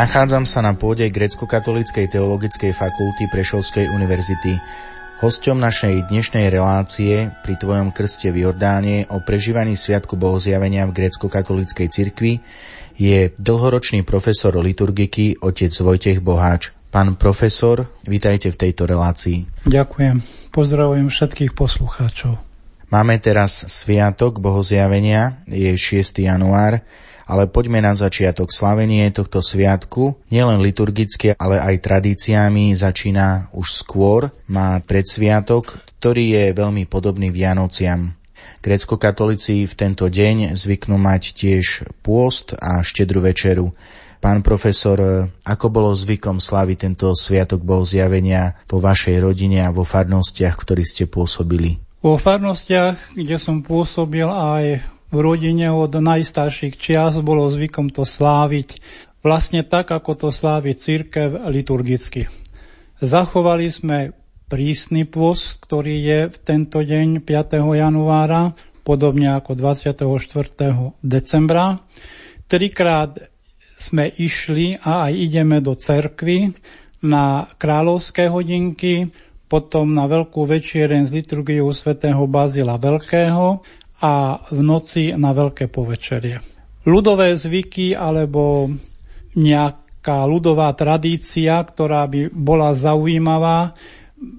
Nachádzam sa na pôde Grecko-katolíckej teologickej fakulty Prešovskej univerzity. Hosťom našej dnešnej relácie pri Tvojom krste v Jordáne o prežívaní Sviatku Bohozjavenia v grecko-katolíckej cirkvi je dlhoročný profesor liturgiky otec Vojtech Boháč. Pán profesor, vitajte v tejto relácii. Ďakujem. Pozdravujem všetkých poslucháčov. Máme teraz Sviatok Bohozjavenia, je 6. január, ale poďme na začiatok. Slavenie tohto sviatku, nielen liturgicky, ale aj tradíciami, začína už skôr. Má predsviatok, ktorý je veľmi podobný Vianociam. Grecko-katolíci v tento deň zvyknú mať tiež pôst a štedru večeru. Pán profesor, ako bolo zvykom slaviť tento sviatok bol zjavenia po vašej rodine a vo farnostiach, ktorí ste pôsobili? Vo farnostiach, kde som pôsobil aj v rodine od najstarších čias bolo zvykom to sláviť vlastne tak, ako to slávi církev liturgicky. Zachovali sme prísny pôst, ktorý je v tento deň 5. januára, podobne ako 24. decembra. Trikrát sme išli a aj ideme do cerkvy na kráľovské hodinky, potom na veľkú večiereň z liturgiou svätého Bazila Veľkého a v noci na veľké povečerie. Ľudové zvyky alebo nejaká ľudová tradícia, ktorá by bola zaujímavá,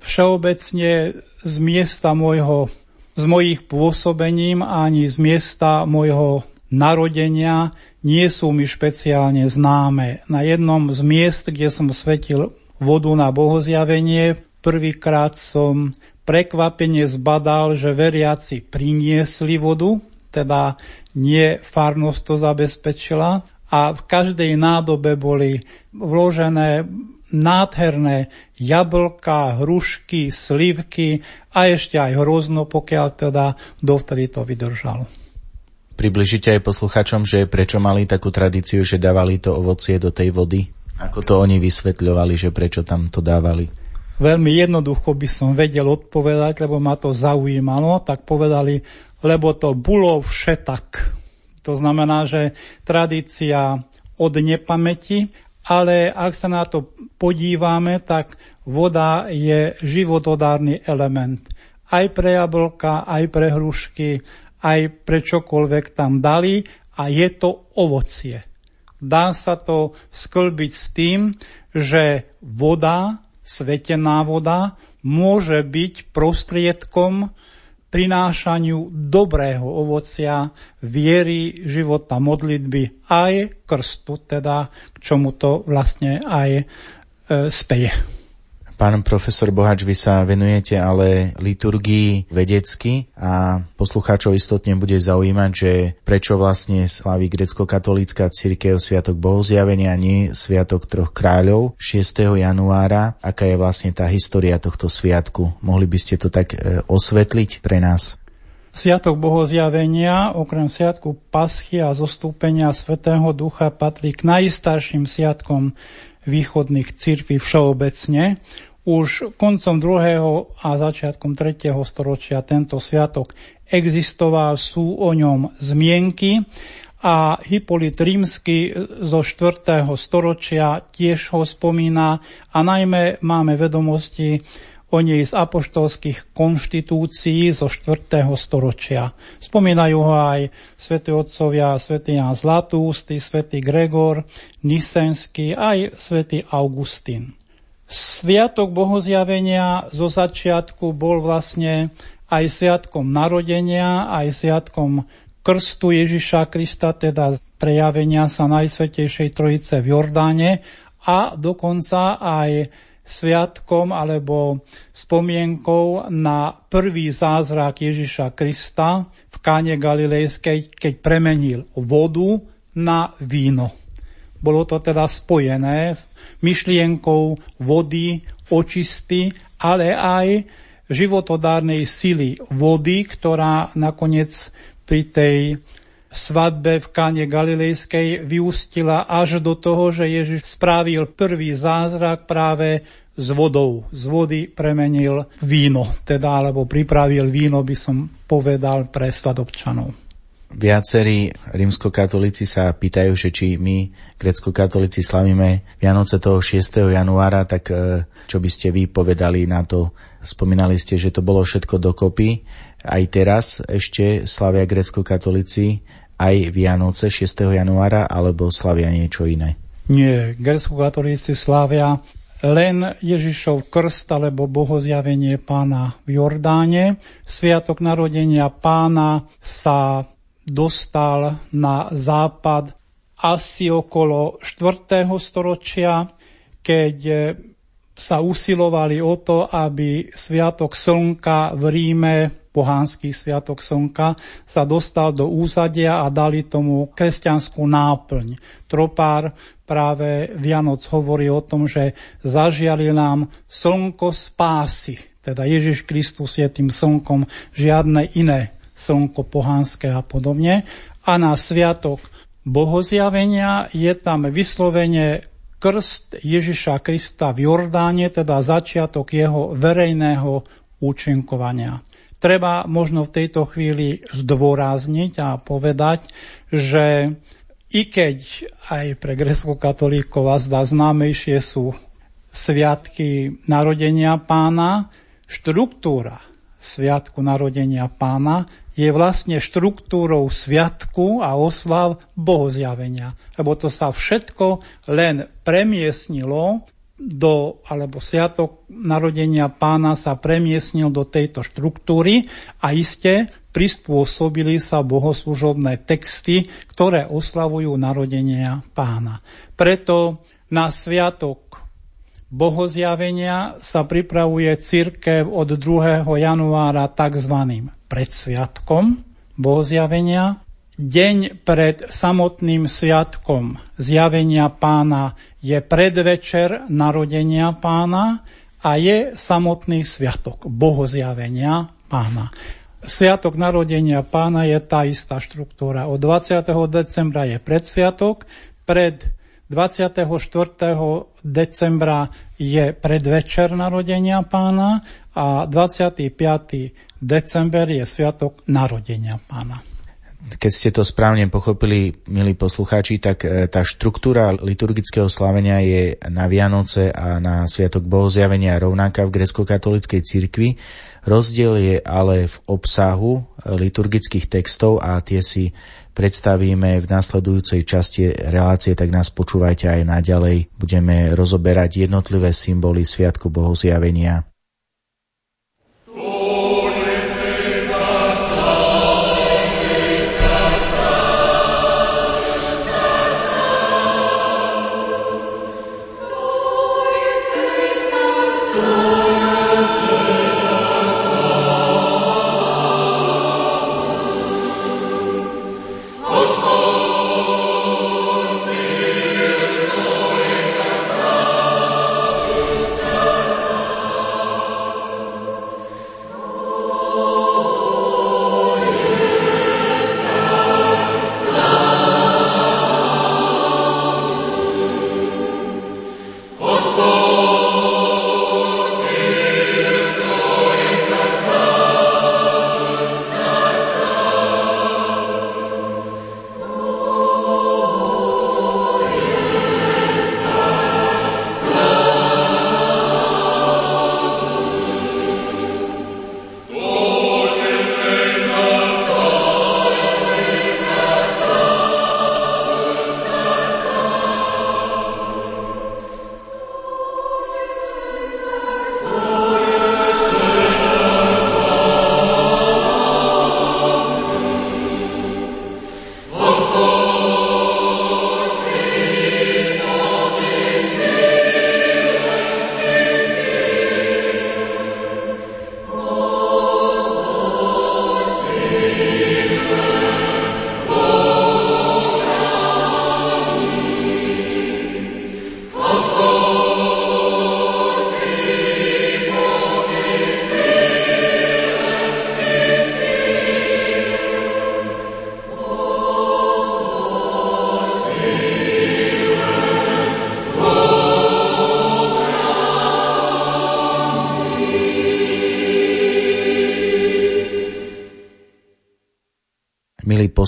všeobecne z miesta môjho, z mojich pôsobením ani z miesta môjho narodenia nie sú mi špeciálne známe. Na jednom z miest, kde som svetil vodu na bohozjavenie, prvýkrát som prekvapenie zbadal, že veriaci priniesli vodu, teda nie farnosť to zabezpečila a v každej nádobe boli vložené nádherné jablka, hrušky, slivky a ešte aj hrozno, pokiaľ teda dovtedy to vydržalo. Približite aj posluchačom, že prečo mali takú tradíciu, že dávali to ovocie do tej vody? Ako to oni vysvetľovali, že prečo tam to dávali? Veľmi jednoducho by som vedel odpovedať, lebo ma to zaujímalo, tak povedali, lebo to bolo všetak. To znamená, že tradícia od nepamäti, ale ak sa na to podívame, tak voda je životodárny element. Aj pre jablka, aj pre hrušky, aj pre čokoľvek tam dali a je to ovocie. Dá sa to sklbiť s tým, že voda svetená voda môže byť prostriedkom prinášaniu dobrého ovocia, viery, života, modlitby aj krstu, teda k čomu to vlastne aj e, speje. Pán profesor Bohač, vy sa venujete ale liturgii vedecky a poslucháčov istotne bude zaujímať, že prečo vlastne slaví grecko-katolícka církev Sviatok Bohozjavenia, nie Sviatok troch kráľov 6. januára. Aká je vlastne tá história tohto sviatku? Mohli by ste to tak e, osvetliť pre nás? Sviatok Bohozjavenia, okrem Sviatku Paschy a zostúpenia Svetého Ducha, patrí k najstarším sviatkom východných cirkví všeobecne. Už koncom 2. a začiatkom 3. storočia tento sviatok existoval, sú o ňom zmienky a Hippolyt Rímsky zo 4. storočia tiež ho spomína a najmä máme vedomosti o nej z apoštolských konštitúcií zo 4. storočia. Spomínajú ho aj svätí otcovia, svätý Jan Zlatústy, svätý Gregor, Nisenský, aj svätý Augustín. Sviatok bohozjavenia zo začiatku bol vlastne aj sviatkom narodenia, aj sviatkom krstu Ježiša Krista, teda prejavenia sa Najsvetejšej Trojice v Jordáne a dokonca aj sviatkom alebo spomienkou na prvý zázrak Ježiša Krista v káne Galilejskej, keď premenil vodu na víno. Bolo to teda spojené s myšlienkou vody, očisty, ale aj životodárnej sily vody, ktorá nakoniec pri tej svadbe v káne Galilejskej vyústila až do toho, že Ježiš spravil prvý zázrak práve s vodou. Z vody premenil víno, teda alebo pripravil víno, by som povedal, pre sladobčanov. Viacerí rímskokatolíci sa pýtajú, že či my, grecko-katolíci, slavíme Vianoce toho 6. januára, tak e, čo by ste vy povedali na to? Spomínali ste, že to bolo všetko dokopy. Aj teraz ešte slavia grecko-katolíci aj Vianoce 6. januára, alebo slavia niečo iné? Nie, grecko-katolíci slavia len Ježišov krst alebo bohozjavenie pána v Jordáne. Sviatok narodenia pána sa dostal na západ asi okolo 4. storočia, keď sa usilovali o to, aby Sviatok Slnka v Ríme, pohánsky Sviatok Slnka, sa dostal do úzadia a dali tomu kresťanskú náplň. Tropár práve Vianoc hovorí o tom, že zažiali nám slnko spásy, teda Ježiš Kristus je tým slnkom, žiadne iné slnko pohánske a podobne. A na sviatok bohozjavenia je tam vyslovene krst Ježiša Krista v Jordáne, teda začiatok jeho verejného účinkovania. Treba možno v tejto chvíli zdôrazniť a povedať, že i keď aj pre grecko-katolíkov a zdá známejšie sú sviatky narodenia pána, štruktúra sviatku narodenia pána je vlastne štruktúrou sviatku a oslav bohozjavenia. Lebo to sa všetko len premiesnilo do, alebo sviatok narodenia pána sa premiesnil do tejto štruktúry a iste prispôsobili sa bohoslužobné texty, ktoré oslavujú narodenia pána. Preto na sviatok bohozjavenia sa pripravuje církev od 2. januára tzv pred sviatkom bohozjavenia, deň pred samotným sviatkom zjavenia pána je predvečer narodenia pána a je samotný sviatok bohozjavenia pána. Sviatok narodenia pána je tá istá štruktúra. Od 20. decembra je predsviatok, pred 24. decembra je predvečer narodenia pána a 25 december je sviatok narodenia pána. Keď ste to správne pochopili, milí poslucháči, tak e, tá štruktúra liturgického slávenia je na Vianoce a na Sviatok Bohozjavenia rovnaká v grecko-katolíckej cirkvi. Rozdiel je ale v obsahu e, liturgických textov a tie si predstavíme v nasledujúcej časti relácie, tak nás počúvajte aj naďalej. Budeme rozoberať jednotlivé symboly Sviatku Bohozjavenia.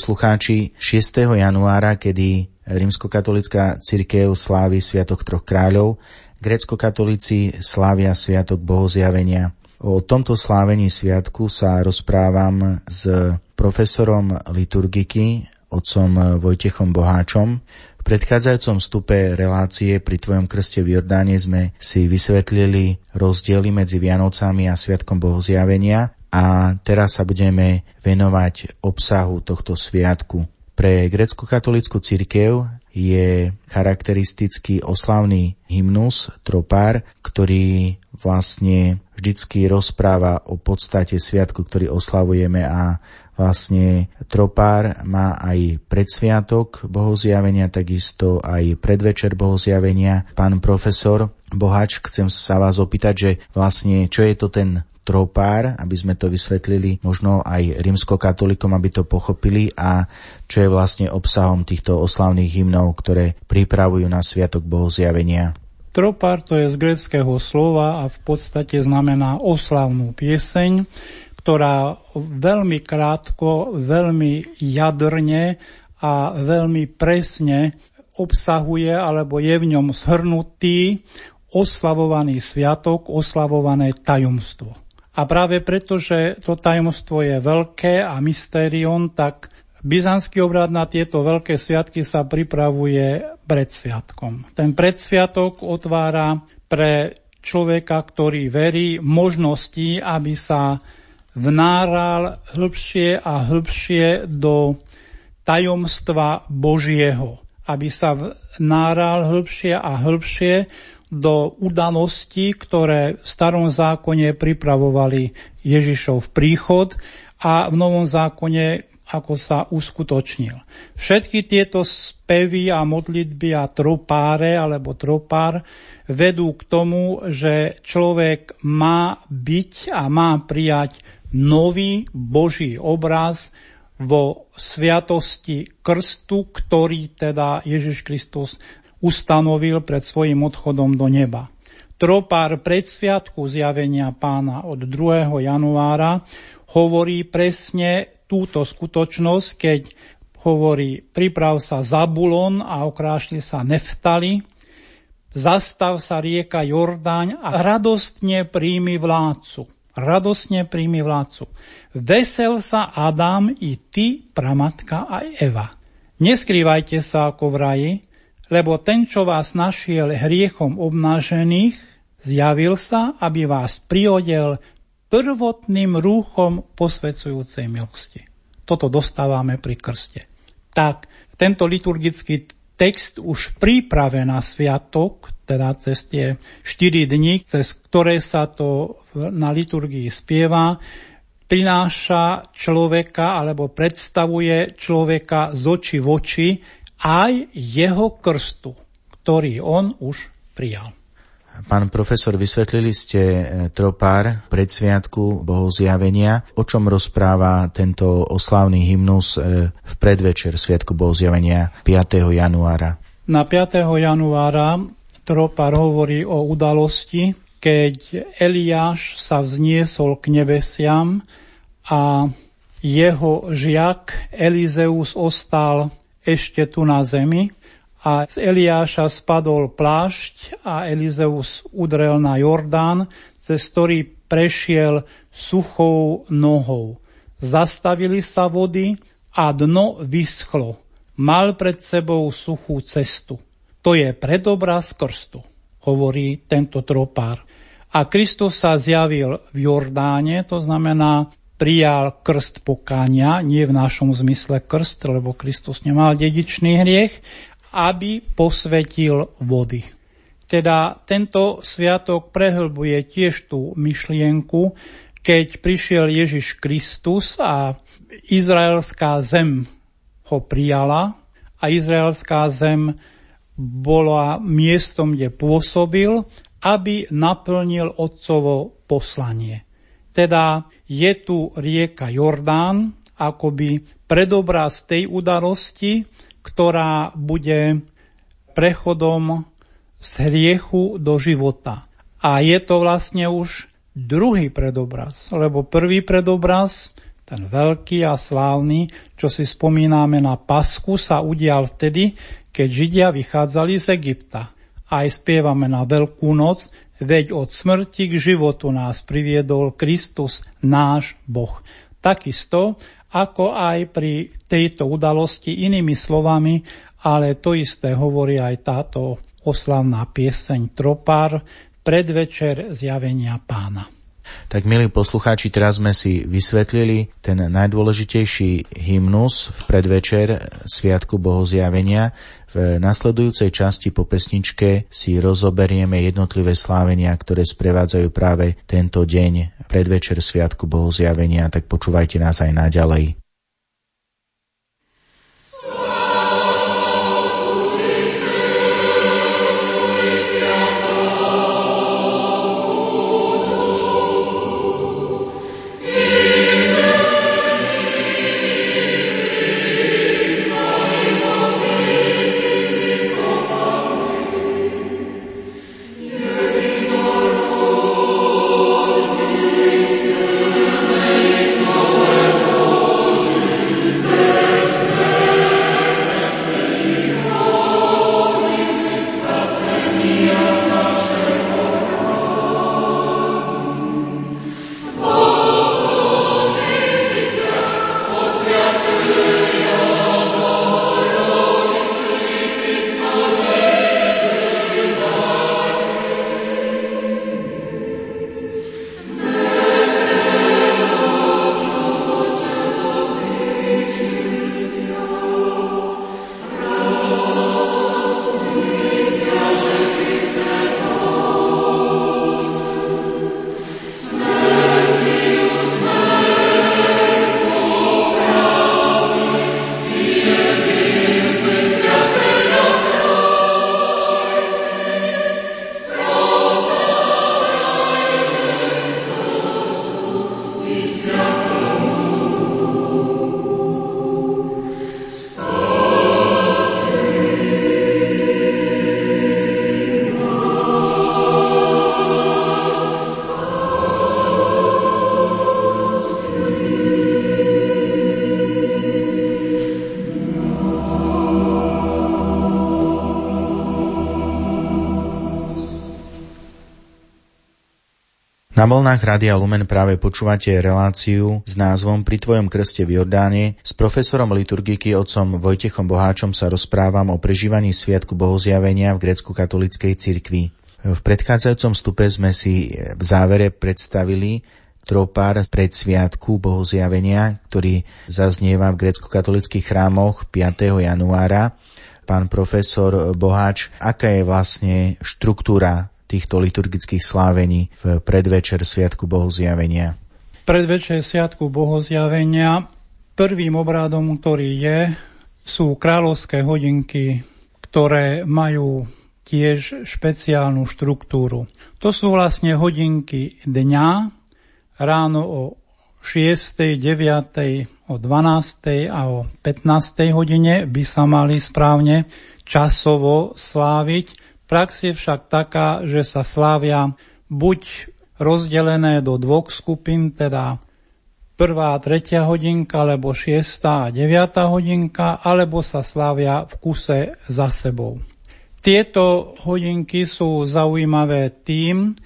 Poslucháči, 6. januára, kedy rímskokatolická cirkev slávi Sviatok troch kráľov, grecko-katolíci slávia Sviatok bohozjavenia. O tomto slávení sviatku sa rozprávam s profesorom liturgiky, otcom Vojtechom Boháčom. V predchádzajúcom stupe relácie pri Tvojom krste v Jordáne sme si vysvetlili rozdiely medzi Vianocami a Sviatkom Bohozjavenia a teraz sa budeme venovať obsahu tohto sviatku. Pre grecko-katolickú cirkev je charakteristický oslavný hymnus, tropár, ktorý vlastne vždycky rozpráva o podstate sviatku, ktorý oslavujeme a vlastne tropár má aj predsviatok bohozjavenia, takisto aj predvečer bohozjavenia. Pán profesor Bohač, chcem sa vás opýtať, že vlastne čo je to ten tropár, aby sme to vysvetlili možno aj rímskokatolikom, aby to pochopili a čo je vlastne obsahom týchto oslavných hymnov, ktoré pripravujú na Sviatok Bohozjavenia. Tropár to je z greckého slova a v podstate znamená oslavnú pieseň, ktorá veľmi krátko, veľmi jadrne a veľmi presne obsahuje alebo je v ňom shrnutý oslavovaný sviatok, oslavované tajomstvo. A práve preto, že to tajomstvo je veľké a mystérion, tak Byzantský obrad na tieto veľké sviatky sa pripravuje pred sviatkom. Ten predsviatok otvára pre človeka, ktorý verí, možnosti, aby sa vnáral hĺbšie a hĺbšie do tajomstva Božieho. Aby sa vnáral hĺbšie a hĺbšie do udalostí, ktoré v starom zákone pripravovali Ježišov príchod a v novom zákone ako sa uskutočnil. Všetky tieto spevy a modlitby a tropáre alebo tropár vedú k tomu, že človek má byť a má prijať nový Boží obraz vo sviatosti krstu, ktorý teda Ježiš Kristus ustanovil pred svojim odchodom do neba. Tropár predsviatku zjavenia pána od 2. januára hovorí presne túto skutočnosť, keď hovorí, priprav sa Zabulon a okrášli sa Neftali, zastav sa rieka Jordáň a radostne príjmi vládcu. Radostne príjmi vládcu. Vesel sa Adam i ty, pramatka aj Eva. Neskrývajte sa ako v raji, lebo ten, čo vás našiel hriechom obnážených, zjavil sa, aby vás priodel prvotným rúchom posvedzujúcej milosti. Toto dostávame pri krste. Tak tento liturgický text už príprave na sviatok, teda cez tie 4 dni, cez ktoré sa to na liturgii spieva, prináša človeka alebo predstavuje človeka z oči v oči aj jeho krstu, ktorý on už prijal. Pán profesor, vysvetlili ste e, tropár predsviatku bohozjavenia. O čom rozpráva tento oslavný hymnus e, v predvečer Sviatku bohozjavenia 5. januára? Na 5. januára tropár hovorí o udalosti, keď Eliáš sa vzniesol k nebesiam a jeho žiak Elizeus ostal ešte tu na zemi a z Eliáša spadol plášť a Elizeus udrel na Jordán, cez ktorý prešiel suchou nohou. Zastavili sa vody a dno vyschlo. Mal pred sebou suchú cestu. To je predobraz krstu, hovorí tento tropár. A Kristus sa zjavil v Jordáne, to znamená prijal krst pokáňa, nie v našom zmysle krst, lebo Kristus nemal dedičný hriech, aby posvetil vody. Teda tento sviatok prehlbuje tiež tú myšlienku, keď prišiel Ježiš Kristus a izraelská zem ho prijala a izraelská zem bola miestom, kde pôsobil, aby naplnil otcovo poslanie. Teda je tu rieka Jordán, akoby predobraz tej udalosti, ktorá bude prechodom z hriechu do života. A je to vlastne už druhý predobraz, lebo prvý predobraz ten veľký a slávny, čo si spomíname na Pasku, sa udial vtedy, keď Židia vychádzali z Egypta. Aj spievame na Veľkú noc, veď od smrti k životu nás priviedol Kristus, náš Boh. Takisto, ako aj pri tejto udalosti inými slovami, ale to isté hovorí aj táto oslavná pieseň Tropár, predvečer zjavenia pána. Tak milí poslucháči, teraz sme si vysvetlili ten najdôležitejší hymnus v predvečer Sviatku Bohozjavenia. V nasledujúcej časti po pesničke si rozoberieme jednotlivé slávenia, ktoré sprevádzajú práve tento deň predvečer Sviatku Bohozjavenia, tak počúvajte nás aj naďalej. Na vlnách Rádia Lumen práve počúvate reláciu s názvom Pri tvojom krste v Jordáne. S profesorom liturgiky otcom Vojtechom Boháčom sa rozprávam o prežívaní Sviatku Bohozjavenia v grecko-katolíckej cirkvi. V predchádzajúcom stupe sme si v závere predstavili tropár pred Sviatku Bohozjavenia, ktorý zaznieva v grecko-katolických chrámoch 5. januára. Pán profesor Boháč, aká je vlastne štruktúra týchto liturgických slávení v predvečer Sviatku Bohozjavenia? Predvečer Sviatku Bohozjavenia prvým obrádom, ktorý je, sú kráľovské hodinky, ktoré majú tiež špeciálnu štruktúru. To sú vlastne hodinky dňa, ráno o 6., 9., o 12. a o 15. hodine by sa mali správne časovo sláviť Prax je však taká, že sa slávia buď rozdelené do dvoch skupín, teda prvá a tretia hodinka, alebo šiestá a deviatá hodinka, alebo sa slávia v kuse za sebou. Tieto hodinky sú zaujímavé tým,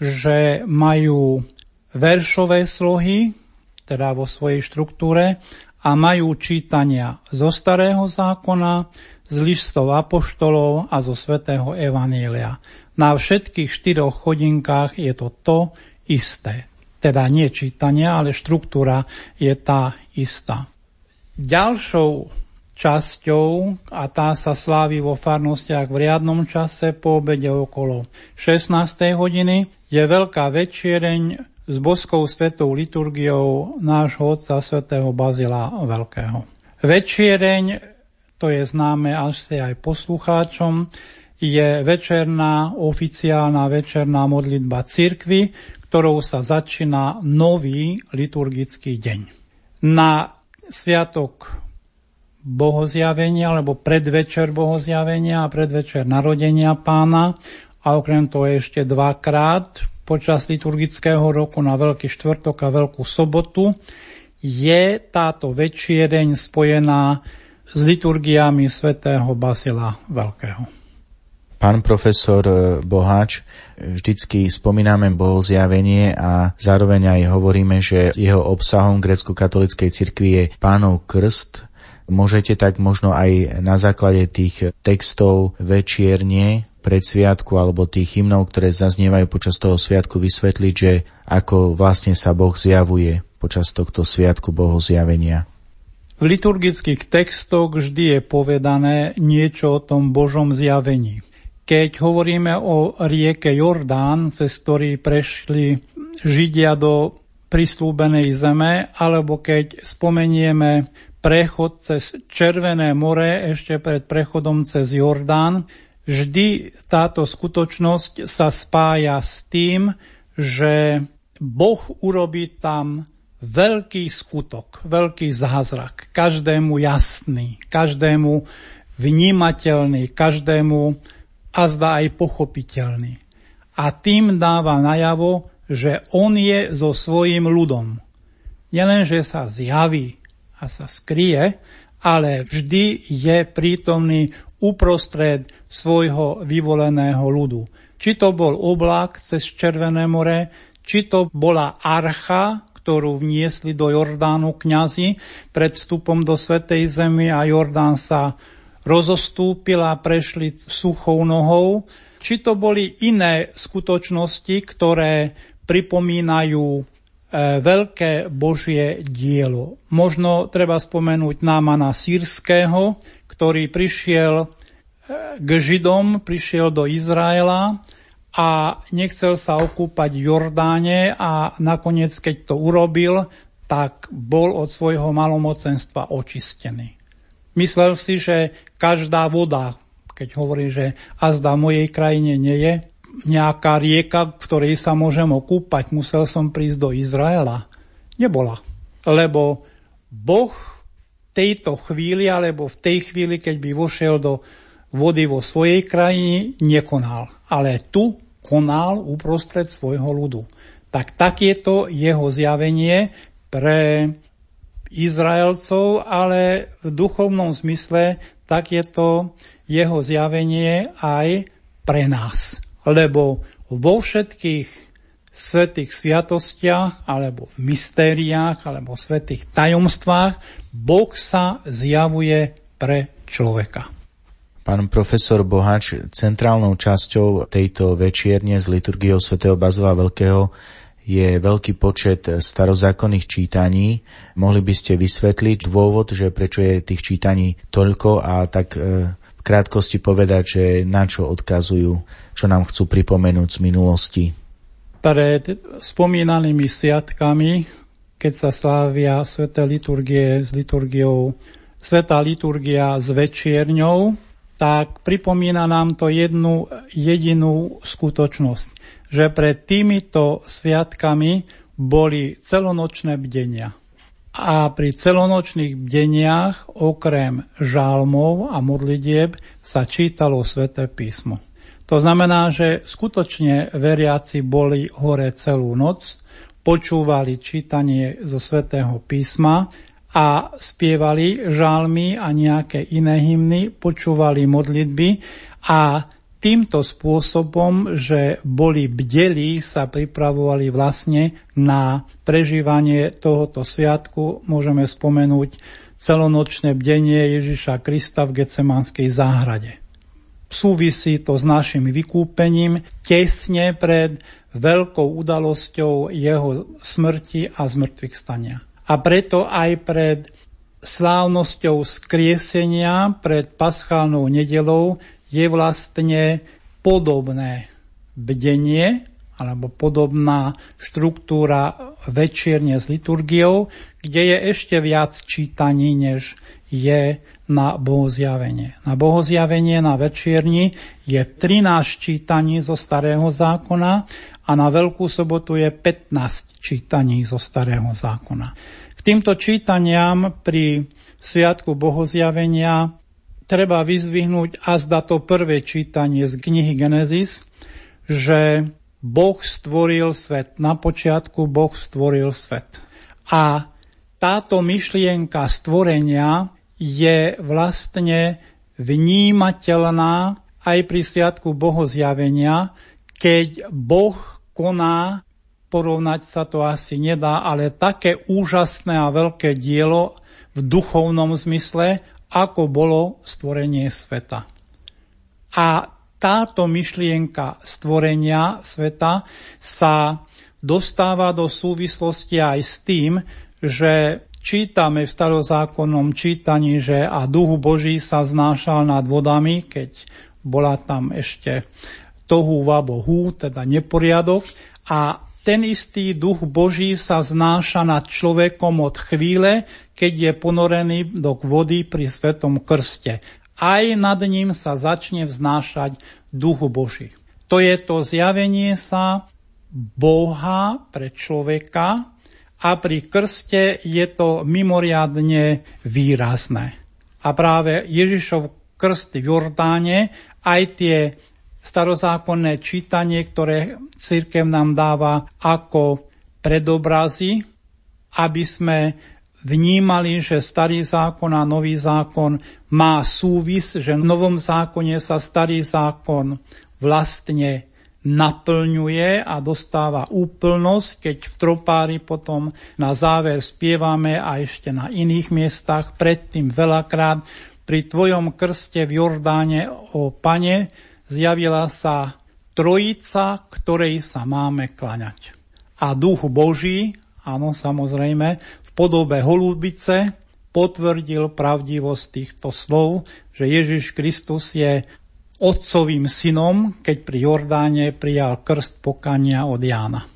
že majú veršové slohy, teda vo svojej štruktúre, a majú čítania zo starého zákona, z listov apoštolov a zo svätého Evanília. Na všetkých štyroch chodinkách je to to isté. Teda nie čítania, ale štruktúra je tá istá. Ďalšou časťou, a tá sa slávi vo farnostiach v riadnom čase po obede okolo 16. hodiny, je veľká večiereň s boskou svetou liturgiou nášho otca svätého Bazila Veľkého. Večiereň to je známe asi aj poslucháčom, je večerná, oficiálna večerná modlitba cirkvy, ktorou sa začína nový liturgický deň. Na sviatok bohozjavenia, alebo predvečer bohozjavenia a predvečer narodenia pána a okrem toho ešte dvakrát počas liturgického roku na Veľký štvrtok a Veľkú sobotu je táto večiereň spojená s liturgiami svätého Basila Veľkého. Pán profesor Boháč, vždycky spomíname bohozjavenie a zároveň aj hovoríme, že jeho obsahom grecko-katolickej cirkvi je pánov krst. Môžete tak možno aj na základe tých textov večierne pred sviatku alebo tých hymnov, ktoré zaznievajú počas toho sviatku vysvetliť, že ako vlastne sa Boh zjavuje počas tohto sviatku bohozjavenia. V liturgických textoch vždy je povedané niečo o tom Božom zjavení. Keď hovoríme o rieke Jordán, cez ktorý prešli Židia do prislúbenej zeme, alebo keď spomenieme prechod cez Červené more ešte pred prechodom cez Jordán, vždy táto skutočnosť sa spája s tým, že Boh urobí tam veľký skutok, veľký zázrak, každému jasný, každému vnímateľný, každému a zdá aj pochopiteľný. A tým dáva najavo, že on je so svojím ľudom. Nielen, že sa zjaví a sa skrie, ale vždy je prítomný uprostred svojho vyvoleného ľudu. Či to bol oblak cez Červené more, či to bola archa, ktorú vniesli do Jordánu kňazi pred vstupom do Svetej Zemi a Jordán sa rozostúpil a prešli suchou nohou, či to boli iné skutočnosti, ktoré pripomínajú e, veľké Božie dielo. Možno treba spomenúť Námana sírskeho, ktorý prišiel e, k Židom, prišiel do Izraela a nechcel sa okúpať v Jordáne a nakoniec, keď to urobil, tak bol od svojho malomocenstva očistený. Myslel si, že každá voda, keď hovorí, že azda v mojej krajine nie je nejaká rieka, v ktorej sa môžem okúpať, musel som prísť do Izraela. Nebola. Lebo Boh v tejto chvíli, alebo v tej chvíli, keď by vošiel do vody vo svojej krajine, nekonal. Ale tu konal uprostred svojho ľudu. Tak tak je to jeho zjavenie pre Izraelcov, ale v duchovnom zmysle tak je to jeho zjavenie aj pre nás. Lebo vo všetkých svetých sviatostiach, alebo v mystériách, alebo v svetých tajomstvách Boh sa zjavuje pre človeka. Pán profesor Bohač, centrálnou časťou tejto večierne z liturgiou svätého Bazila Veľkého je veľký počet starozákonných čítaní. Mohli by ste vysvetliť dôvod, že prečo je tých čítaní toľko a tak e, v krátkosti povedať, že na čo odkazujú, čo nám chcú pripomenúť z minulosti. Pred spomínanými sviatkami, keď sa slávia sveté liturgie s liturgiou, svetá liturgia s večierňou, tak pripomína nám to jednu jedinú skutočnosť, že pred týmito sviatkami boli celonočné bdenia. A pri celonočných bdeniach okrem žálmov a modlitieb sa čítalo sväté písmo. To znamená, že skutočne veriaci boli hore celú noc, počúvali čítanie zo svätého písma a spievali žálmy a nejaké iné hymny, počúvali modlitby a týmto spôsobom, že boli bdelí, sa pripravovali vlastne na prežívanie tohoto sviatku. Môžeme spomenúť celonočné bdenie Ježiša Krista v Gecemanskej záhrade. Súvisí to s našim vykúpením tesne pred veľkou udalosťou jeho smrti a zmrtvých stania a preto aj pred slávnosťou skriesenia, pred paschálnou nedelou je vlastne podobné bdenie alebo podobná štruktúra večierne s liturgiou, kde je ešte viac čítaní, než je na bohozjavenie. Na bohozjavenie na večierni je 13 čítaní zo starého zákona a na Veľkú sobotu je 15 čítaní zo Starého zákona. K týmto čítaniam pri Sviatku Bohozjavenia treba vyzdvihnúť azda to prvé čítanie z knihy Genesis, že Boh stvoril svet. Na počiatku Boh stvoril svet. A táto myšlienka stvorenia je vlastne vnímateľná aj pri Sviatku Bohozjavenia, keď Boh koná, porovnať sa to asi nedá, ale také úžasné a veľké dielo v duchovnom zmysle, ako bolo stvorenie sveta. A táto myšlienka stvorenia sveta sa dostáva do súvislosti aj s tým, že čítame v starozákonnom čítaní, že a duch Boží sa znášal nad vodami, keď bola tam ešte tohu vabohu, teda neporiadok a ten istý duch Boží sa znáša nad človekom od chvíle, keď je ponorený do vody pri Svetom krste. Aj nad ním sa začne vznášať duch Boží. To je to zjavenie sa Boha pre človeka, a pri krste je to mimoriadne výrazné. A práve Ježišov krst v Jordáne, aj tie starozákonné čítanie, ktoré církev nám dáva ako predobrazy, aby sme vnímali, že starý zákon a nový zákon má súvis, že v novom zákone sa starý zákon vlastne naplňuje a dostáva úplnosť, keď v tropári potom na záver spievame a ešte na iných miestach, predtým veľakrát pri Tvojom krste v Jordáne, o Pane, zjavila sa trojica, ktorej sa máme klaňať. A duch Boží, áno, samozrejme, v podobe holubice potvrdil pravdivosť týchto slov, že Ježiš Kristus je otcovým synom, keď pri Jordáne prijal krst pokania od Jána.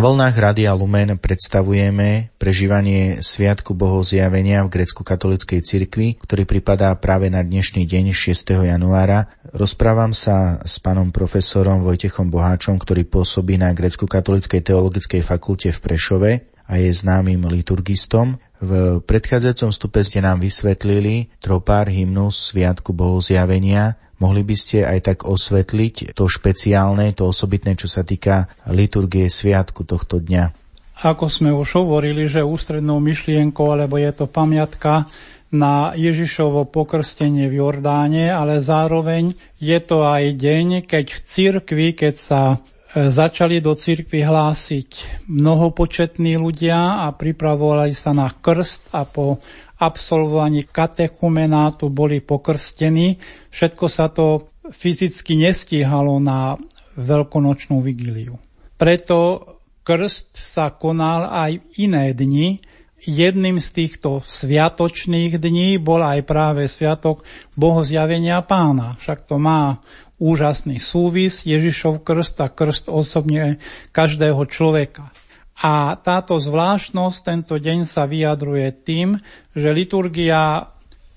Na vlnách Radia Lumen predstavujeme prežívanie Sviatku Bohov zjavenia v grecko-katolíckej cirkvi, ktorý pripadá práve na dnešný deň 6. januára. Rozprávam sa s pánom profesorom Vojtechom Boháčom, ktorý pôsobí na grecko-katolíckej teologickej fakulte v Prešove a je známym liturgistom. V predchádzajúcom stupe ste nám vysvetlili tropár hymnus Sviatku Bohov zjavenia, Mohli by ste aj tak osvetliť to špeciálne, to osobitné, čo sa týka liturgie sviatku tohto dňa? ako sme už hovorili, že ústrednou myšlienkou, alebo je to pamiatka na Ježišovo pokrstenie v Jordáne, ale zároveň je to aj deň, keď v cirkvi, keď sa začali do cirkvi hlásiť mnohopočetní ľudia a pripravovali sa na krst a po absolvovaní katechumenátu boli pokrstení. Všetko sa to fyzicky nestíhalo na veľkonočnú vigíliu. Preto krst sa konal aj v iné dni. Jedným z týchto sviatočných dní bol aj práve sviatok Bohozjavenia pána. Však to má úžasný súvis Ježišov krst a krst osobne každého človeka. A táto zvláštnosť tento deň sa vyjadruje tým, že liturgia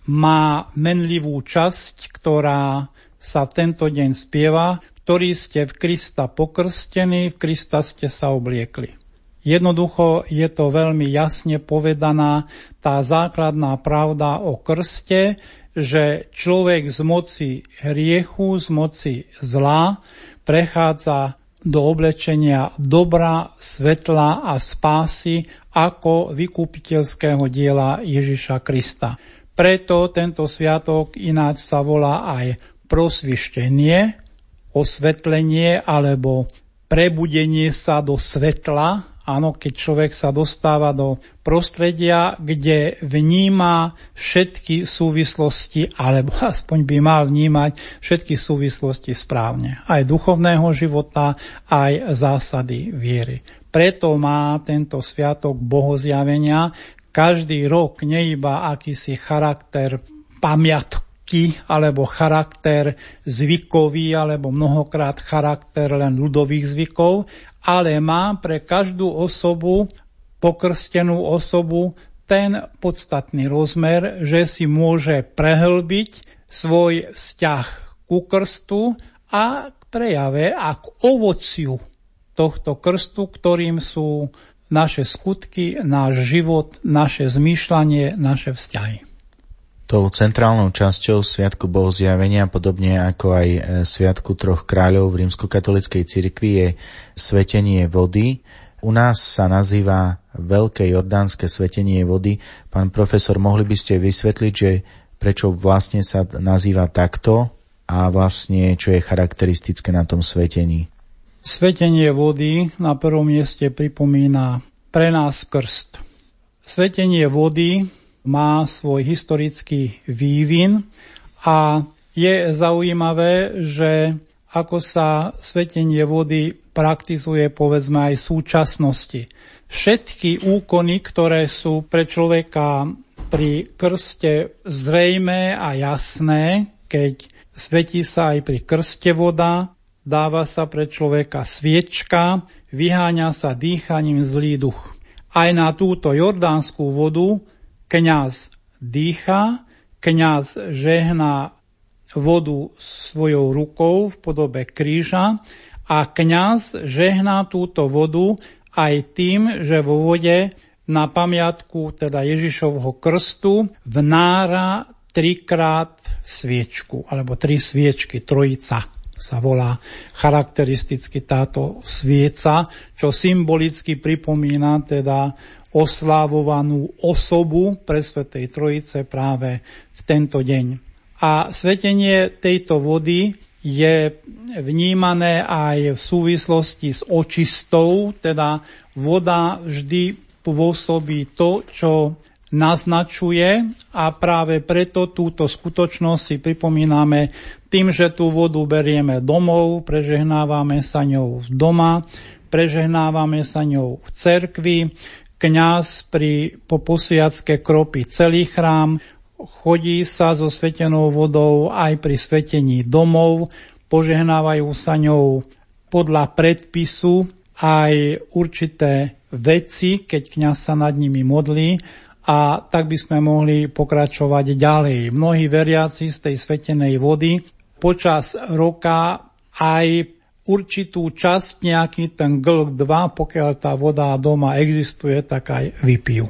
má menlivú časť, ktorá sa tento deň spieva, ktorí ste v Krista pokrstení, v Krista ste sa obliekli. Jednoducho je to veľmi jasne povedaná tá základná pravda o krste, že človek z moci hriechu, z moci zla prechádza do oblečenia dobra, svetla a spásy ako vykupiteľského diela Ježiša Krista. Preto tento sviatok ináč sa volá aj prosvištenie, osvetlenie alebo prebudenie sa do svetla, áno, keď človek sa dostáva do prostredia, kde vníma všetky súvislosti, alebo aspoň by mal vnímať všetky súvislosti správne. Aj duchovného života, aj zásady viery. Preto má tento sviatok bohozjavenia každý rok nie iba akýsi charakter pamiatku, zvyky alebo charakter zvykový alebo mnohokrát charakter len ľudových zvykov, ale má pre každú osobu, pokrstenú osobu, ten podstatný rozmer, že si môže prehlbiť svoj vzťah ku krstu a k prejave a k ovociu tohto krstu, ktorým sú naše skutky, náš život, naše zmýšľanie, naše vzťahy. Tou centrálnou časťou Sviatku Bohozjavenia, podobne ako aj e, Sviatku troch kráľov v rímskokatolickej cirkvi, je svetenie vody. U nás sa nazýva Veľké jordánske svetenie vody. Pán profesor, mohli by ste vysvetliť, že prečo vlastne sa nazýva takto a vlastne čo je charakteristické na tom svetení? Svetenie vody na prvom mieste pripomína pre nás krst. Svetenie vody má svoj historický vývin a je zaujímavé, že ako sa svetenie vody praktizuje povedzme aj v súčasnosti. Všetky úkony, ktoré sú pre človeka pri krste zrejmé a jasné, keď svetí sa aj pri krste voda, dáva sa pre človeka sviečka, vyháňa sa dýchaním zlý duch. Aj na túto jordánskú vodu kňaz dýcha, kňaz žehná vodu svojou rukou v podobe kríža a kňaz žehná túto vodu aj tým, že vo vode na pamiatku teda Ježišovho krstu vnára trikrát sviečku, alebo tri sviečky, trojica sa volá. Charakteristicky táto svieca, čo symbolicky pripomína teda oslávovanú osobu pre Svetej Trojice práve v tento deň. A svetenie tejto vody je vnímané aj v súvislosti s očistou, teda voda vždy pôsobí to, čo naznačuje a práve preto túto skutočnosť si pripomíname tým, že tú vodu berieme domov, prežehnávame sa ňou doma, prežehnávame sa ňou v cerkvi, kňaz pri po posviacke kropí celý chrám, chodí sa so svetenou vodou aj pri svetení domov, požehnávajú sa ňou podľa predpisu aj určité veci, keď kňaz sa nad nimi modlí a tak by sme mohli pokračovať ďalej. Mnohí veriaci z tej svetenej vody počas roka aj určitú časť, nejaký ten glk 2, pokiaľ tá voda doma existuje, tak aj vypijú.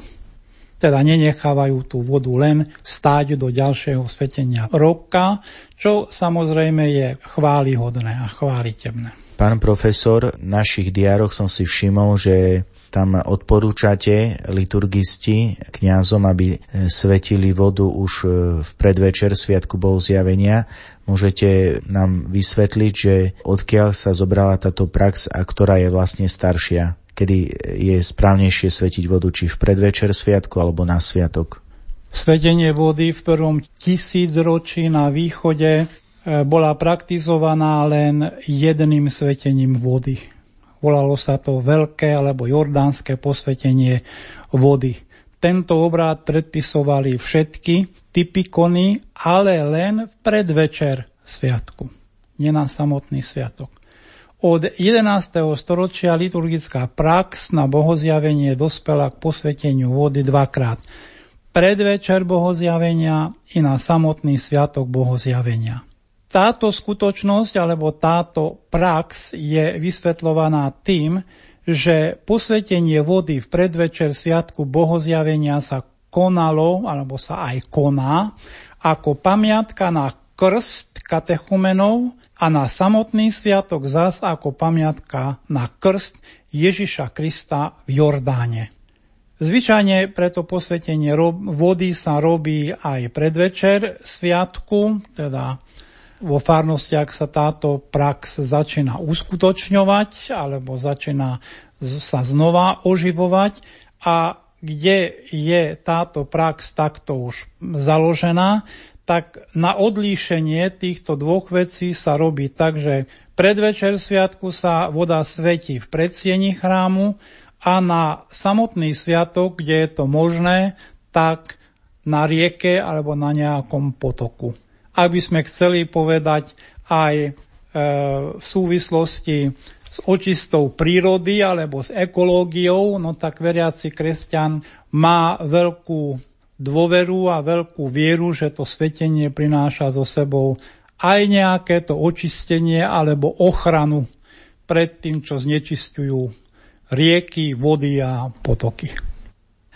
Teda nenechávajú tú vodu len stáť do ďalšieho svetenia roka, čo samozrejme je chválihodné a chválitebné. Pán profesor, v našich diároch som si všimol, že tam odporúčate liturgisti kňazom, aby svetili vodu už v predvečer Sviatku Bohu zjavenia. Môžete nám vysvetliť, že odkiaľ sa zobrala táto prax a ktorá je vlastne staršia? Kedy je správnejšie svetiť vodu, či v predvečer Sviatku alebo na Sviatok? Svetenie vody v prvom tisícročí na východe E, bola praktizovaná len jedným svetením vody. Volalo sa to veľké alebo jordánske posvetenie vody. Tento obrad predpisovali všetky typy kony, ale len v predvečer sviatku, nie na samotný sviatok. Od 11. storočia liturgická prax na bohozjavenie dospela k posveteniu vody dvakrát. Predvečer bohozjavenia i na samotný sviatok bohozjavenia. Táto skutočnosť alebo táto prax je vysvetľovaná tým, že posvetenie vody v predvečer Sviatku Bohozjavenia sa konalo, alebo sa aj koná, ako pamiatka na krst katechumenov a na samotný sviatok zas ako pamiatka na krst Ježiša Krista v Jordáne. Zvyčajne preto posvetenie vody sa robí aj predvečer sviatku, teda vo farnostiach sa táto prax začína uskutočňovať alebo začína sa znova oživovať. A kde je táto prax takto už založená, tak na odlíšenie týchto dvoch vecí sa robí tak, že predvečer sviatku sa voda svetí v predsieni chrámu a na samotný sviatok, kde je to možné, tak na rieke alebo na nejakom potoku ak by sme chceli povedať aj e, v súvislosti s očistou prírody alebo s ekológiou, no tak veriaci kresťan má veľkú dôveru a veľkú vieru, že to svetenie prináša so sebou aj nejaké to očistenie alebo ochranu pred tým, čo znečisťujú rieky, vody a potoky.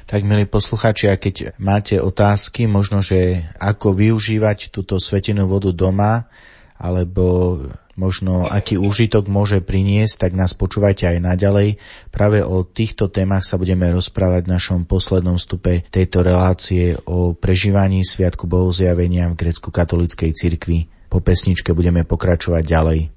Tak, milí posluchači, a keď máte otázky, možno, že ako využívať túto svetenú vodu doma, alebo možno aký úžitok môže priniesť, tak nás počúvajte aj naďalej. Práve o týchto témach sa budeme rozprávať v našom poslednom stupe tejto relácie o prežívaní Sviatku Bohozjavenia v grecko-katolíckej cirkvi. Po pesničke budeme pokračovať ďalej.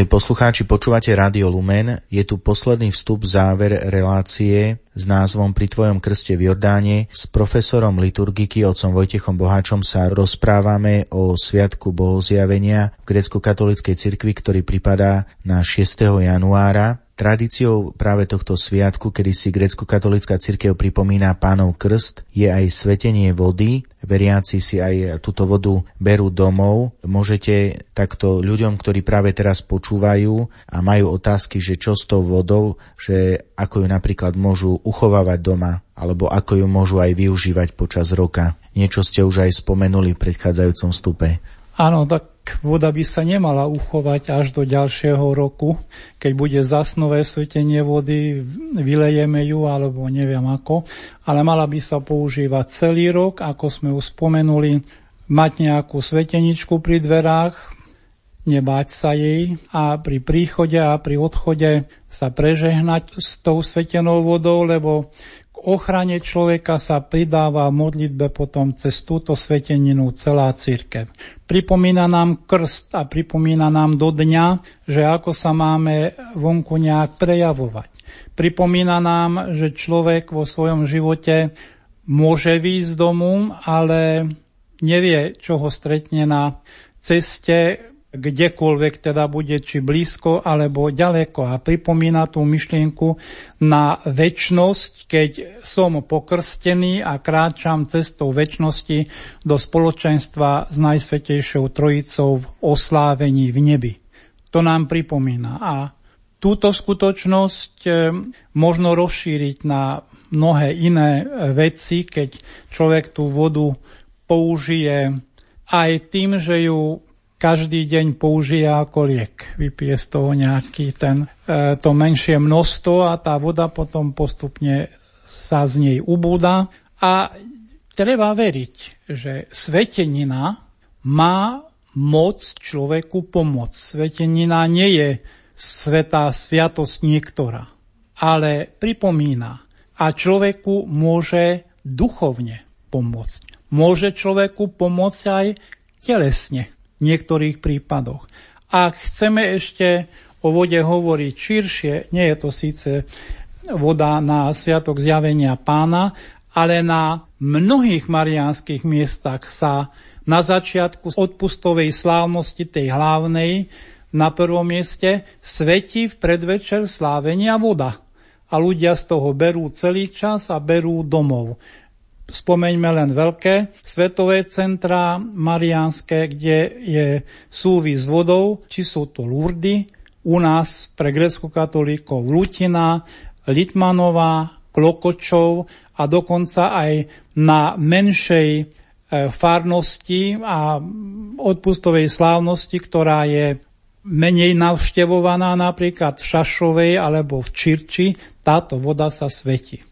Milí poslucháči, počúvate Rádio Lumen. Je tu posledný vstup záver relácie s názvom Pri tvojom krste v Jordáne. S profesorom liturgiky, otcom Vojtechom Boháčom sa rozprávame o Sviatku bohozjavenia v grecko-katolíckej cirkvi, ktorý pripadá na 6. januára. Tradíciou práve tohto sviatku, kedy si grecko-katolická cirkev pripomína pánov krst, je aj svetenie vody. Veriaci si aj túto vodu berú domov. Môžete takto ľuďom, ktorí práve teraz počúvajú a majú otázky, že čo s tou vodou, že ako ju napríklad môžu uchovávať doma, alebo ako ju môžu aj využívať počas roka. Niečo ste už aj spomenuli v predchádzajúcom stupe. Áno, tak voda by sa nemala uchovať až do ďalšieho roku. Keď bude zasnové svetenie vody, vylejeme ju alebo neviem ako, ale mala by sa používať celý rok, ako sme už spomenuli, mať nejakú sveteničku pri dverách, nebáť sa jej a pri príchode a pri odchode sa prežehnať s tou svetenou vodou, lebo ochrane človeka sa pridáva v modlitbe potom cez túto sveteninu celá církev. Pripomína nám krst a pripomína nám do dňa, že ako sa máme vonku nejak prejavovať. Pripomína nám, že človek vo svojom živote môže výjsť z domu, ale nevie, čo ho stretne na ceste, kdekoľvek teda bude, či blízko alebo ďaleko. A pripomína tú myšlienku na väčnosť, keď som pokrstený a kráčam cestou väčnosti do spoločenstva s Najsvetejšou Trojicou v oslávení v nebi. To nám pripomína. A túto skutočnosť e, možno rozšíriť na mnohé iné veci, keď človek tú vodu použije aj tým, že ju každý deň použije ako liek. Vypije z toho nejaký ten, e, to menšie množstvo a tá voda potom postupne sa z nej ubúda. A treba veriť, že svetenina má moc človeku pomôcť. Svetenina nie je svetá sviatosť niektorá, ale pripomína a človeku môže duchovne pomôcť. Môže človeku pomôcť aj telesne niektorých prípadoch. Ak chceme ešte o vode hovoriť širšie, nie je to síce voda na Sviatok zjavenia pána, ale na mnohých mariánskych miestach sa na začiatku odpustovej slávnosti tej hlavnej na prvom mieste svetí v predvečer slávenia voda. A ľudia z toho berú celý čas a berú domov. Spomeňme len veľké svetové centrá mariánske, kde je súvis s vodou, či sú to Lurdy, u nás pre grecko-katolíkov Lutina, Litmanová, Klokočov a dokonca aj na menšej e, farnosti a odpustovej slávnosti, ktorá je menej navštevovaná napríklad v Šašovej alebo v Čirči, táto voda sa svetí.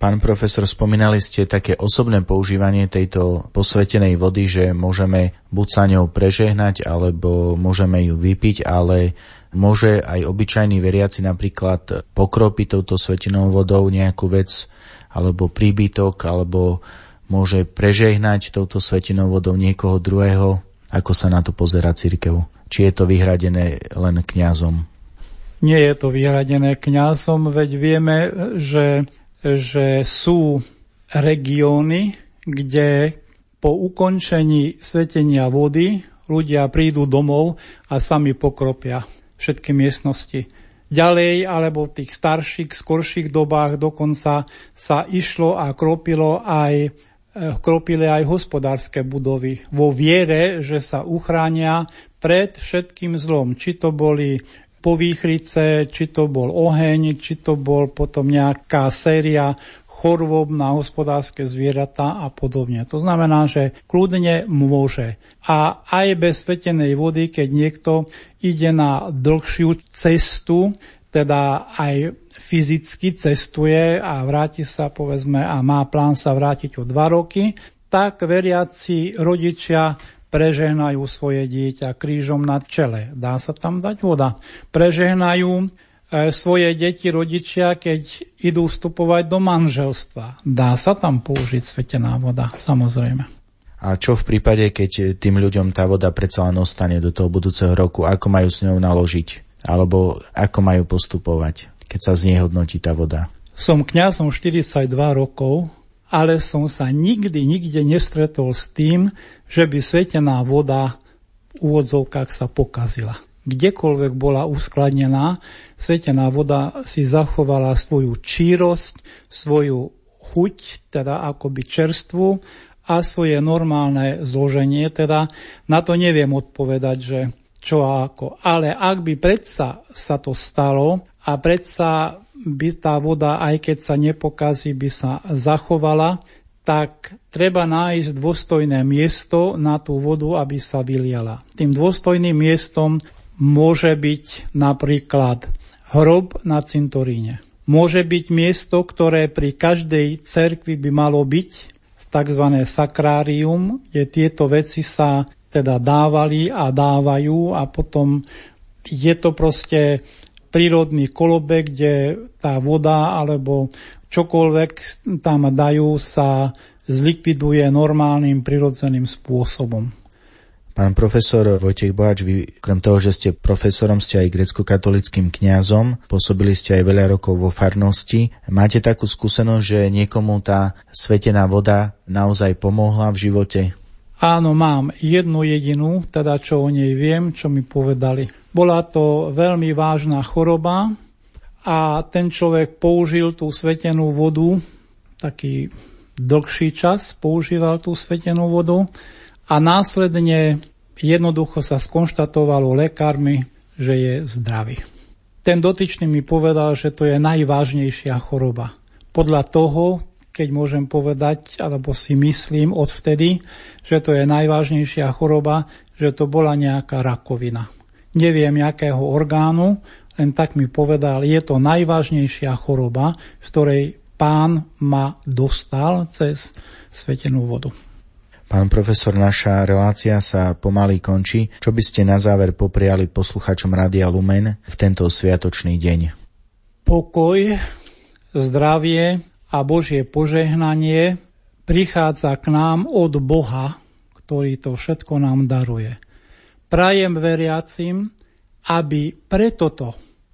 Pán profesor, spomínali ste také osobné používanie tejto posvetenej vody, že môžeme buď sa ňou prežehnať, alebo môžeme ju vypiť, ale môže aj obyčajný veriaci napríklad pokropiť touto svetinou vodou nejakú vec, alebo príbytok, alebo môže prežehnať touto svetinou vodou niekoho druhého, ako sa na to pozera církev. Či je to vyhradené len kňazom? Nie je to vyhradené kňazom, veď vieme, že že sú regióny, kde po ukončení svetenia vody ľudia prídu domov a sami pokropia všetky miestnosti. Ďalej, alebo v tých starších, skorších dobách dokonca sa išlo a kropilo aj e, kropili aj hospodárske budovy vo viere, že sa uchránia pred všetkým zlom. Či to boli povýchrice, či to bol oheň, či to bol potom nejaká séria chorôb na hospodárske zvieratá a podobne. To znamená, že kľudne môže. A aj bez svetenej vody, keď niekto ide na dlhšiu cestu, teda aj fyzicky cestuje a vráti sa, povedzme, a má plán sa vrátiť o dva roky, tak veriaci rodičia prežehnajú svoje dieťa krížom na čele. Dá sa tam dať voda. Prežehnajú e, svoje deti rodičia, keď idú vstupovať do manželstva. Dá sa tam použiť svetená voda, samozrejme. A čo v prípade, keď tým ľuďom tá voda predsa len ostane do toho budúceho roku? Ako majú s ňou naložiť? Alebo ako majú postupovať, keď sa znehodnotí tá voda? Som kňazom 42 rokov, ale som sa nikdy, nikde nestretol s tým, že by svetená voda v úvodzovkách sa pokazila. Kdekoľvek bola uskladnená, svetená voda si zachovala svoju čírosť, svoju chuť, teda akoby čerstvu a svoje normálne zloženie, teda na to neviem odpovedať, že čo a ako. Ale ak by predsa sa to stalo a predsa by tá voda, aj keď sa nepokazí, by sa zachovala, tak treba nájsť dôstojné miesto na tú vodu, aby sa vyliala. Tým dôstojným miestom môže byť napríklad hrob na cintoríne. Môže byť miesto, ktoré pri každej cerkvi by malo byť tzv. sakrárium, kde tieto veci sa teda dávali a dávajú a potom je to proste prírodný kolobek, kde tá voda alebo čokoľvek tam dajú sa zlikviduje normálnym prirodzeným spôsobom. Pán profesor Vojtech Bohač, vy krem toho, že ste profesorom, ste aj grecko-katolickým kňazom, pôsobili ste aj veľa rokov vo farnosti. Máte takú skúsenosť, že niekomu tá svetená voda naozaj pomohla v živote? Áno, mám jednu jedinú, teda čo o nej viem, čo mi povedali. Bola to veľmi vážna choroba a ten človek použil tú svetenú vodu, taký dlhší čas používal tú svetenú vodu a následne jednoducho sa skonštatovalo lekármi, že je zdravý. Ten dotyčný mi povedal, že to je najvážnejšia choroba. Podľa toho, keď môžem povedať, alebo si myslím odvtedy, že to je najvážnejšia choroba, že to bola nejaká rakovina. Neviem, jakého orgánu, len tak mi povedal, je to najvážnejšia choroba, z ktorej pán ma dostal cez svetenú vodu. Pán profesor, naša relácia sa pomaly končí. Čo by ste na záver popriali posluchačom Rádia Lumen v tento sviatočný deň? Pokoj, zdravie a Božie požehnanie prichádza k nám od Boha, ktorý to všetko nám daruje. Prajem veriacim, aby preto to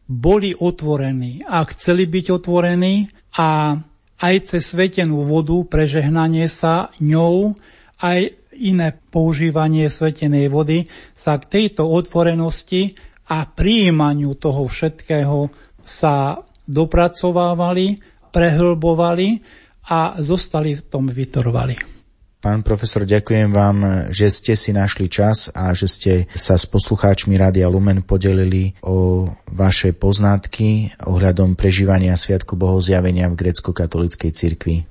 boli otvorení a chceli byť otvorení a aj cez svetenú vodu prežehnanie sa ňou aj iné používanie svetenej vody sa k tejto otvorenosti a príjmaniu toho všetkého sa dopracovávali, prehlbovali a zostali v tom vytrvali. Pán profesor, ďakujem vám, že ste si našli čas a že ste sa s poslucháčmi Rádia Lumen podelili o vaše poznatky ohľadom prežívania Sviatku Bohozjavenia v grecko-katolíckej cirkvi.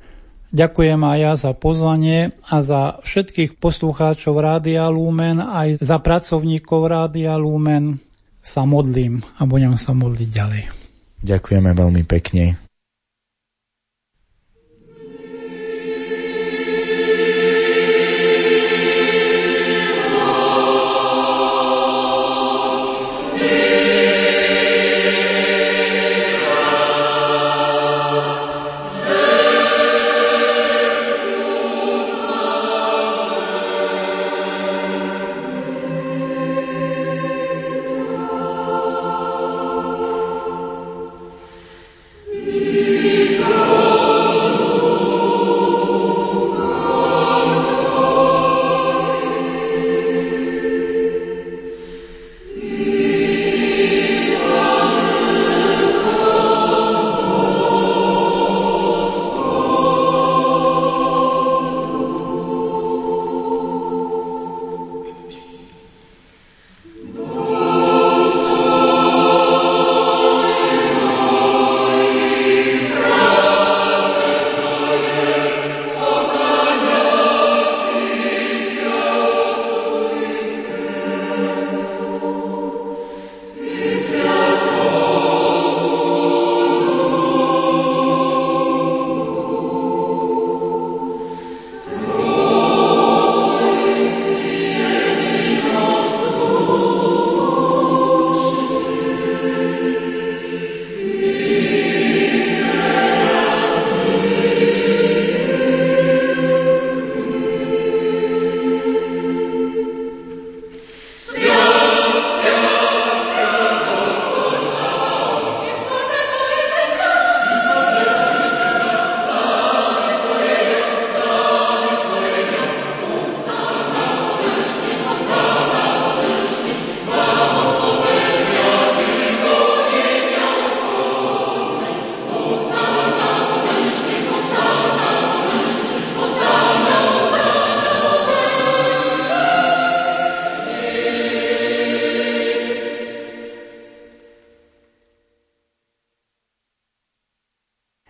Ďakujem aj ja za pozvanie a za všetkých poslucháčov Rádia Lumen, aj za pracovníkov Rádia Lumen sa modlím a budem sa modliť ďalej. Ďakujeme veľmi pekne.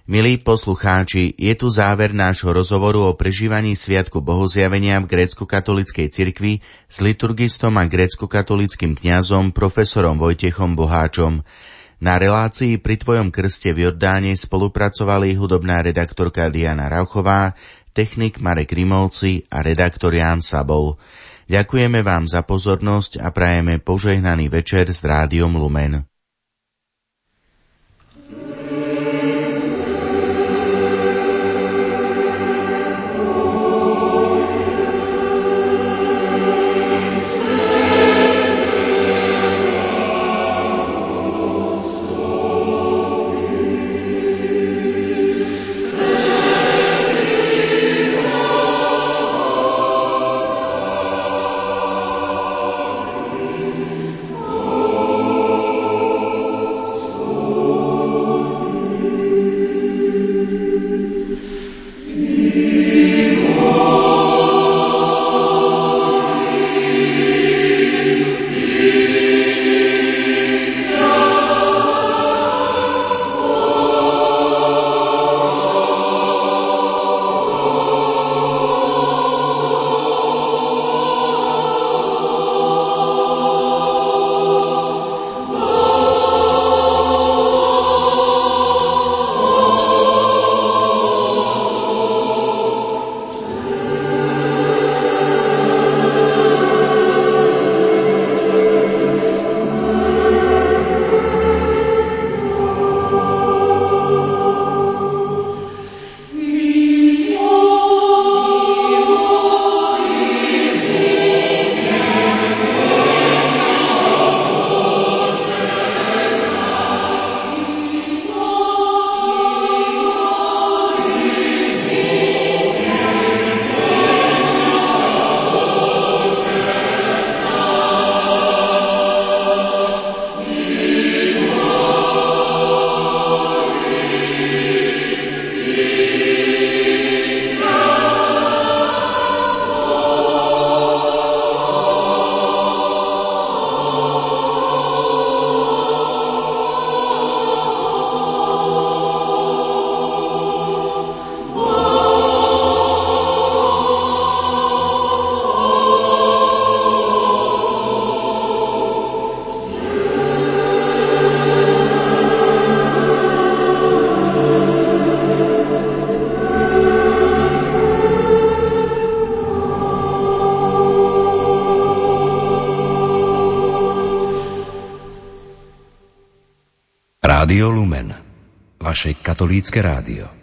Milí poslucháči, je tu záver nášho rozhovoru o prežívaní Sviatku Bohozjavenia v grécko-katolíckej cirkvi s liturgistom a grécko-katolickým kňazom profesorom Vojtechom Boháčom. Na relácii pri Tvojom krste v Jordáne spolupracovali hudobná redaktorka Diana Rauchová, technik Marek Rimovci a redaktor Jan Sabol. Ďakujeme vám za pozornosť a prajeme požehnaný večer s Rádiom Lumen. Rádio Lumen, vaše katolícke rádio.